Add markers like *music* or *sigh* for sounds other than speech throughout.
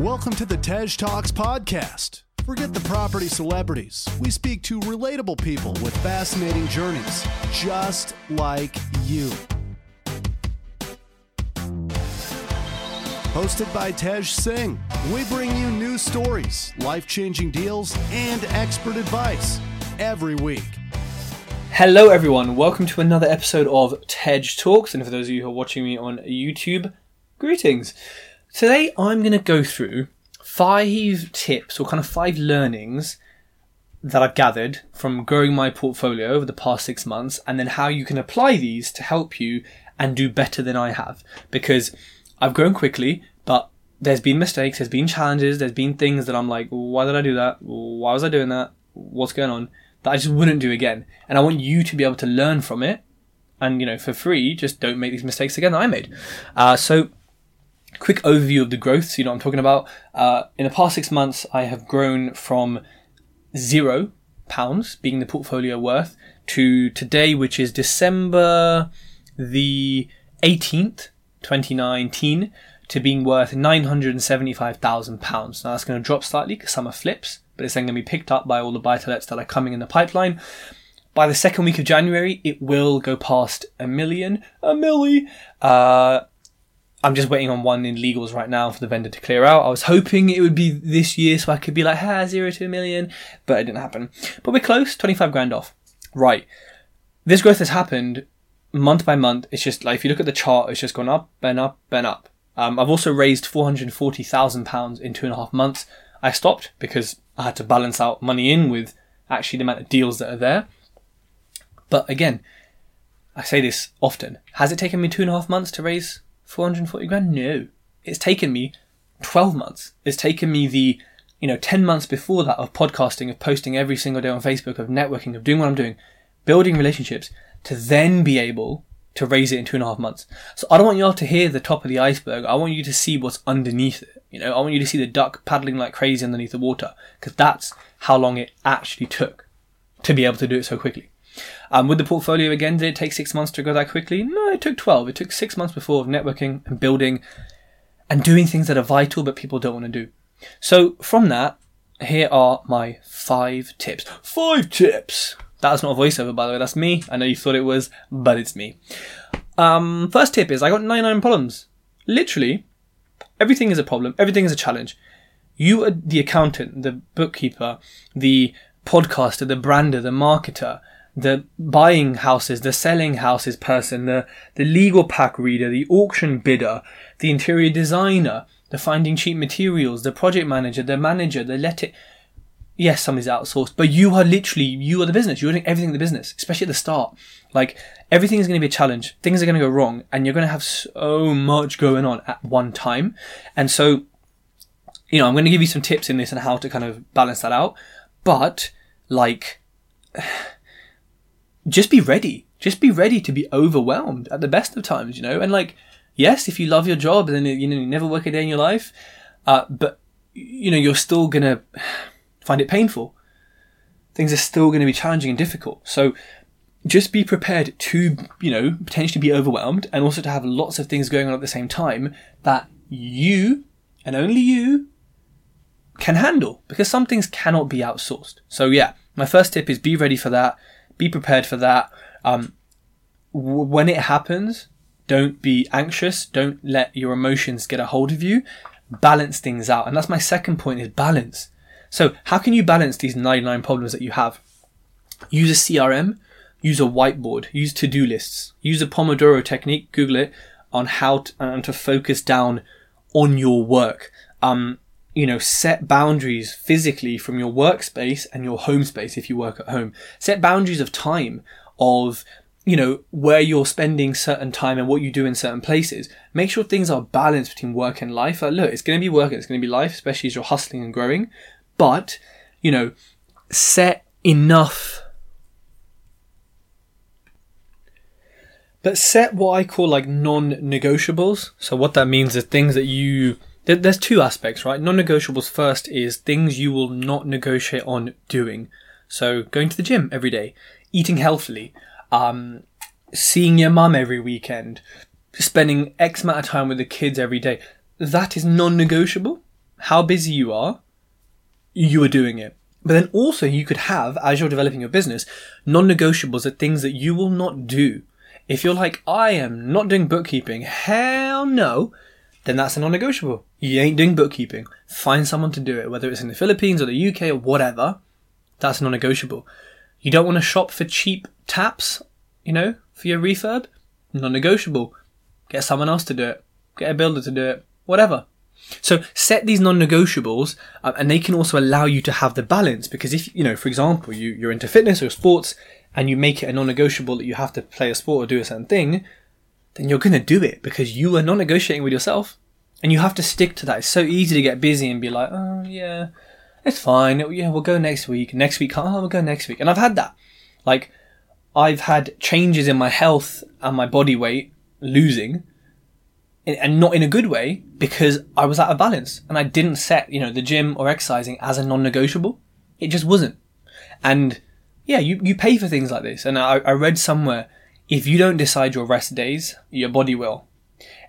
Welcome to the Tej Talks podcast. Forget the property celebrities. We speak to relatable people with fascinating journeys, just like you. Hosted by Tej Singh, we bring you new stories, life changing deals, and expert advice every week. Hello, everyone. Welcome to another episode of Tej Talks. And for those of you who are watching me on YouTube, greetings. Today, I'm going to go through five tips or kind of five learnings that I've gathered from growing my portfolio over the past six months, and then how you can apply these to help you and do better than I have. Because I've grown quickly, but there's been mistakes, there's been challenges, there's been things that I'm like, why did I do that? Why was I doing that? What's going on? That I just wouldn't do again. And I want you to be able to learn from it. And, you know, for free, just don't make these mistakes again that I made. Uh, so, quick overview of the growth, so you know what I'm talking about. Uh, in the past six months, I have grown from zero pounds being the portfolio worth to today, which is December the 18th, 2019, to being worth £975,000. Now that's going to drop slightly because are flips, but it's then going to be picked up by all the buy to lets that are coming in the pipeline. By the second week of January, it will go past a million, a milli. Uh, I'm just waiting on one in legals right now for the vendor to clear out. I was hoping it would be this year so I could be like, ha, zero to a million, but it didn't happen. But we're close, 25 grand off. Right. This growth has happened month by month. It's just like, if you look at the chart, it's just gone up and up and up. Um, I've also raised £440,000 in two and a half months. I stopped because I had to balance out money in with actually the amount of deals that are there. But again, I say this often. Has it taken me two and a half months to raise 440 grand? No. It's taken me 12 months. It's taken me the, you know, 10 months before that of podcasting, of posting every single day on Facebook, of networking, of doing what I'm doing, building relationships to then be able to raise it in two and a half months. So I don't want y'all to hear the top of the iceberg. I want you to see what's underneath it. You know, I want you to see the duck paddling like crazy underneath the water because that's how long it actually took to be able to do it so quickly. Um, with the portfolio again, did it take six months to go that quickly? No, it took 12. It took six months before of networking and building and doing things that are vital but people don't want to do. So from that, here are my five tips. Five tips! That's not a voiceover, by the way, that's me. I know you thought it was, but it's me. Um, first tip is I got 99 problems. Literally, everything is a problem, everything is a challenge. You are the accountant, the bookkeeper, the podcaster, the brander, the marketer, the buying houses, the selling houses person, the, the legal pack reader, the auction bidder, the interior designer, the finding cheap materials, the project manager, the manager, the let it. Yes, some is outsourced, but you are literally, you are the business. You're doing everything in the business, especially at the start. Like, everything is going to be a challenge. Things are going to go wrong, and you're going to have so much going on at one time. And so, you know, I'm going to give you some tips in this and how to kind of balance that out. But, like, just be ready. Just be ready to be overwhelmed at the best of times, you know? And like, yes, if you love your job, then, you know, you never work a day in your life, uh, but, you know, you're still gonna find it painful. Things are still gonna be challenging and difficult. So, just be prepared to, you know, potentially be overwhelmed and also to have lots of things going on at the same time that you and only you can handle because some things cannot be outsourced. So yeah, my first tip is be ready for that be prepared for that. Um, w- when it happens, don't be anxious. Don't let your emotions get a hold of you. Balance things out. And that's my second point is balance. So how can you balance these 99 problems that you have? Use a CRM, use a whiteboard, use to-do lists, use a Pomodoro technique, Google it, on how to, to focus down on your work. Um, you know, set boundaries physically from your workspace and your home space if you work at home. Set boundaries of time of, you know, where you're spending certain time and what you do in certain places. Make sure things are balanced between work and life. Like, look, it's going to be work, it's going to be life, especially as you're hustling and growing. But, you know, set enough. But set what I call like non-negotiables. So what that means is things that you there's two aspects, right? Non-negotiables first is things you will not negotiate on doing. So going to the gym every day, eating healthily, um, seeing your mum every weekend, spending X amount of time with the kids every day. That is non-negotiable. how busy you are, you are doing it. But then also you could have, as you're developing your business, non-negotiables are things that you will not do. If you're like, I am not doing bookkeeping, hell no, then that's a non-negotiable. You ain't doing bookkeeping. Find someone to do it, whether it's in the Philippines or the UK or whatever. That's non-negotiable. You don't want to shop for cheap taps, you know, for your refurb? Non-negotiable. Get someone else to do it. Get a builder to do it. Whatever. So set these non-negotiables, uh, and they can also allow you to have the balance. Because if you know, for example, you you're into fitness or sports, and you make it a non-negotiable that you have to play a sport or do a certain thing, then you're gonna do it because you are not negotiating with yourself, and you have to stick to that. It's so easy to get busy and be like, oh yeah, it's fine. Oh, yeah, we'll go next week. Next week, oh, we'll go next week. And I've had that. Like, I've had changes in my health and my body weight losing and not in a good way because I was out of balance and I didn't set, you know, the gym or exercising as a non-negotiable. It just wasn't. And yeah, you, you pay for things like this. And I, I read somewhere, if you don't decide your rest days, your body will.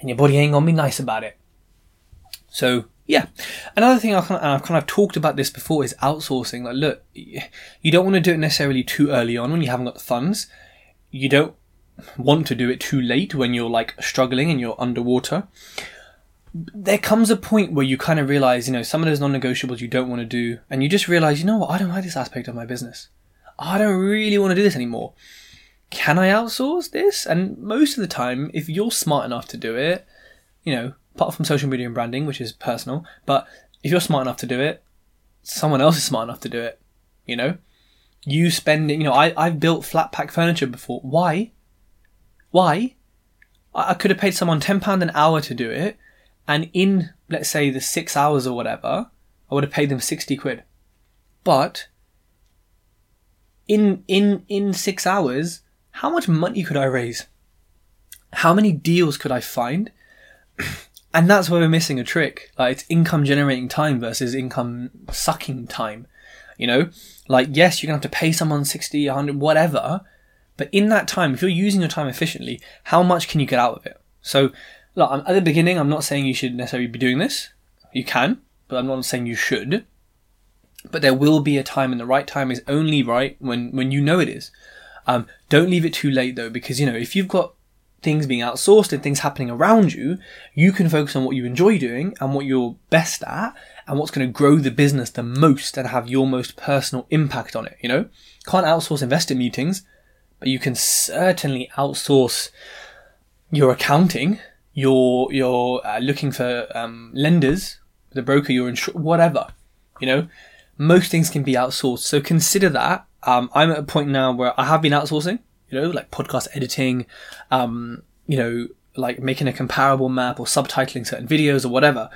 And your body ain't gonna be nice about it. So yeah. Another thing I've kind, of, I've kind of talked about this before is outsourcing. Like, look, you don't want to do it necessarily too early on when you haven't got the funds. You don't want to do it too late when you're like struggling and you're underwater. There comes a point where you kind of realize, you know, some of those non-negotiables you don't want to do, and you just realize, you know what, I don't like this aspect of my business. I don't really want to do this anymore. Can I outsource this? And most of the time, if you're smart enough to do it, you know, apart from social media and branding, which is personal, but if you're smart enough to do it, someone else is smart enough to do it. You know, you spending, you know, I, I've built flat pack furniture before. Why? Why? I could have paid someone £10 an hour to do it, and in, let's say, the six hours or whatever, I would have paid them 60 quid. But, in, in, in six hours, how much money could I raise? How many deals could I find? *clears throat* and that's where we're missing a trick. Like, it's income generating time versus income sucking time. You know, like, yes, you're gonna have to pay someone 60, 100, whatever, but in that time, if you're using your time efficiently, how much can you get out of it? So, look, at the beginning, I'm not saying you should necessarily be doing this. You can, but I'm not saying you should. But there will be a time, and the right time is only right when when you know it is. Um, don't leave it too late though, because you know if you've got things being outsourced and things happening around you, you can focus on what you enjoy doing and what you're best at and what's going to grow the business the most and have your most personal impact on it. You know, can't outsource investor meetings, but you can certainly outsource your accounting, your your uh, looking for um, lenders, the broker, your insur- whatever. You know, most things can be outsourced. So consider that. Um, I'm at a point now where I have been outsourcing. You know, like podcast editing, um, you know, like making a comparable map or subtitling certain videos or whatever.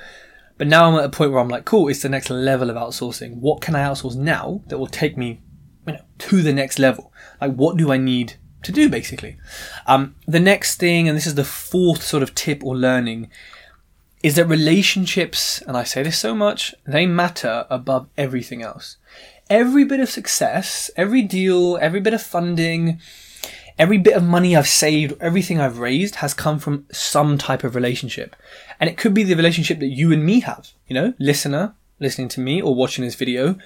But now I'm at a point where I'm like, cool, it's the next level of outsourcing. What can I outsource now that will take me you know, to the next level. Like, what do I need to do, basically? Um, the next thing, and this is the fourth sort of tip or learning, is that relationships, and I say this so much, they matter above everything else. Every bit of success, every deal, every bit of funding, every bit of money I've saved, everything I've raised has come from some type of relationship. And it could be the relationship that you and me have, you know, listener, listening to me or watching this video,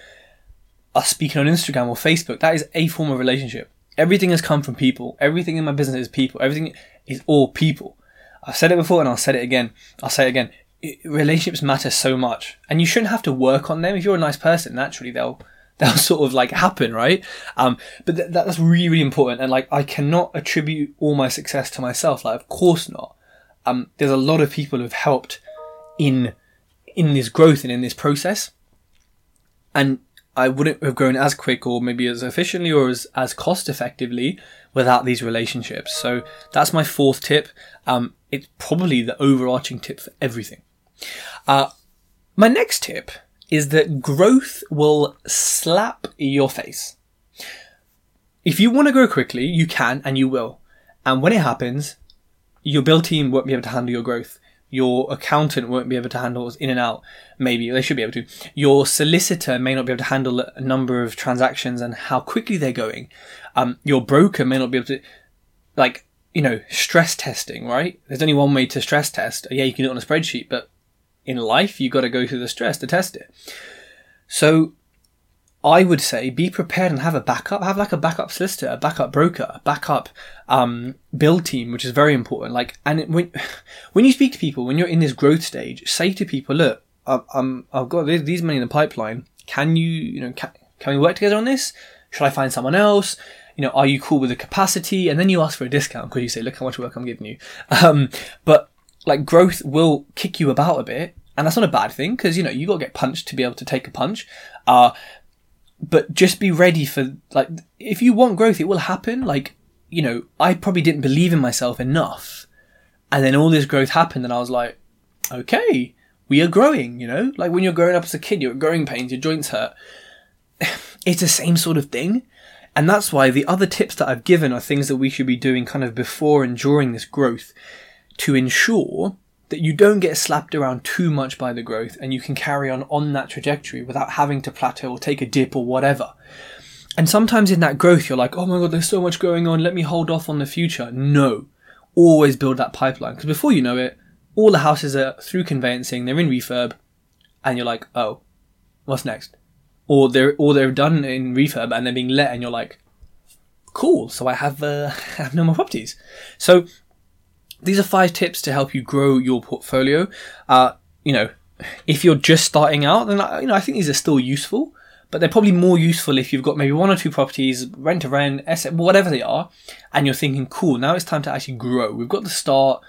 us speaking on Instagram or Facebook, that is a form of relationship. Everything has come from people. Everything in my business is people. Everything is all people. I've said it before and I'll say it again. I'll say it again. relationships matter so much, and you shouldn't have to work on them. If you're a nice person, naturally they'll they'll *laughs* sort of like happen, right? Um, but th- that's really really important. And like I cannot attribute all my success to myself. Like of course not. Um, there's a lot of people who've helped in in this growth and in this process, and I wouldn't have grown as quick or maybe as efficiently or as, as cost effectively without these relationships. So that's my fourth tip. Um, it's probably the overarching tip for everything. Uh, my next tip is that growth will slap your face. If you want to grow quickly, you can and you will. And when it happens, your build team won't be able to handle your growth. Your accountant won't be able to handle in and out. Maybe they should be able to. Your solicitor may not be able to handle a number of transactions and how quickly they're going. Um, your broker may not be able to, like, you know, stress testing, right? There's only one way to stress test. Yeah, you can do it on a spreadsheet, but in life, you've got to go through the stress to test it. So I would say be prepared and have a backup. Have like a backup solicitor, a backup broker, a backup um, build team, which is very important. Like, and it, when *sighs* when you speak to people, when you're in this growth stage, say to people, "Look, I've got these money in the pipeline. Can you, you know, can, can we work together on this? Should I find someone else? You know, are you cool with the capacity?" And then you ask for a discount because you say, "Look how much work I'm giving you." *laughs* Um, but like growth will kick you about a bit, and that's not a bad thing because you know you got to get punched to be able to take a punch. Uh, but just be ready for like if you want growth, it will happen. Like you know, I probably didn't believe in myself enough, and then all this growth happened, and I was like, okay, we are growing. You know, like when you're growing up as a kid, you're growing pains, your joints hurt. *sighs* it's the same sort of thing. And that's why the other tips that I've given are things that we should be doing kind of before and during this growth to ensure that you don't get slapped around too much by the growth and you can carry on on that trajectory without having to plateau or take a dip or whatever. And sometimes in that growth, you're like, oh my god, there's so much going on, let me hold off on the future. No. Always build that pipeline because before you know it, all the houses are through conveyancing, they're in refurb, and you're like, oh, what's next? Or they're or they're done in refurb and they're being let, and you're like, cool. So I have uh, *laughs* I have no more properties. So these are five tips to help you grow your portfolio. Uh, you know, if you're just starting out, then you know I think these are still useful, but they're probably more useful if you've got maybe one or two properties, rent to rent, whatever they are, and you're thinking, cool, now it's time to actually grow. We've got the start.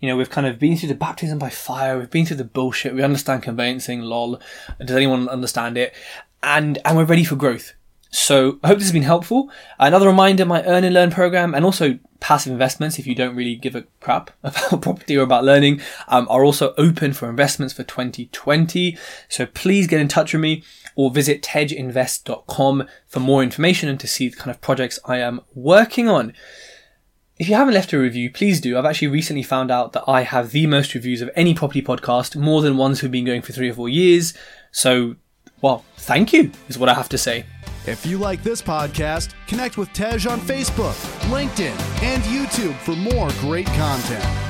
You know, we've kind of been through the baptism by fire. We've been through the bullshit. We understand conveyancing. Lol. Does anyone understand it? And and we're ready for growth. So I hope this has been helpful. Another reminder, my Earn and Learn program and also passive investments, if you don't really give a crap *laughs* about property or about learning, um, are also open for investments for 2020. So please get in touch with me or visit tejinvest.com for more information and to see the kind of projects I am working on. If you haven't left a review, please do. I've actually recently found out that I have the most reviews of any property podcast, more than ones who've been going for three or four years. So, well, thank you, is what I have to say. If you like this podcast, connect with Tej on Facebook, LinkedIn, and YouTube for more great content.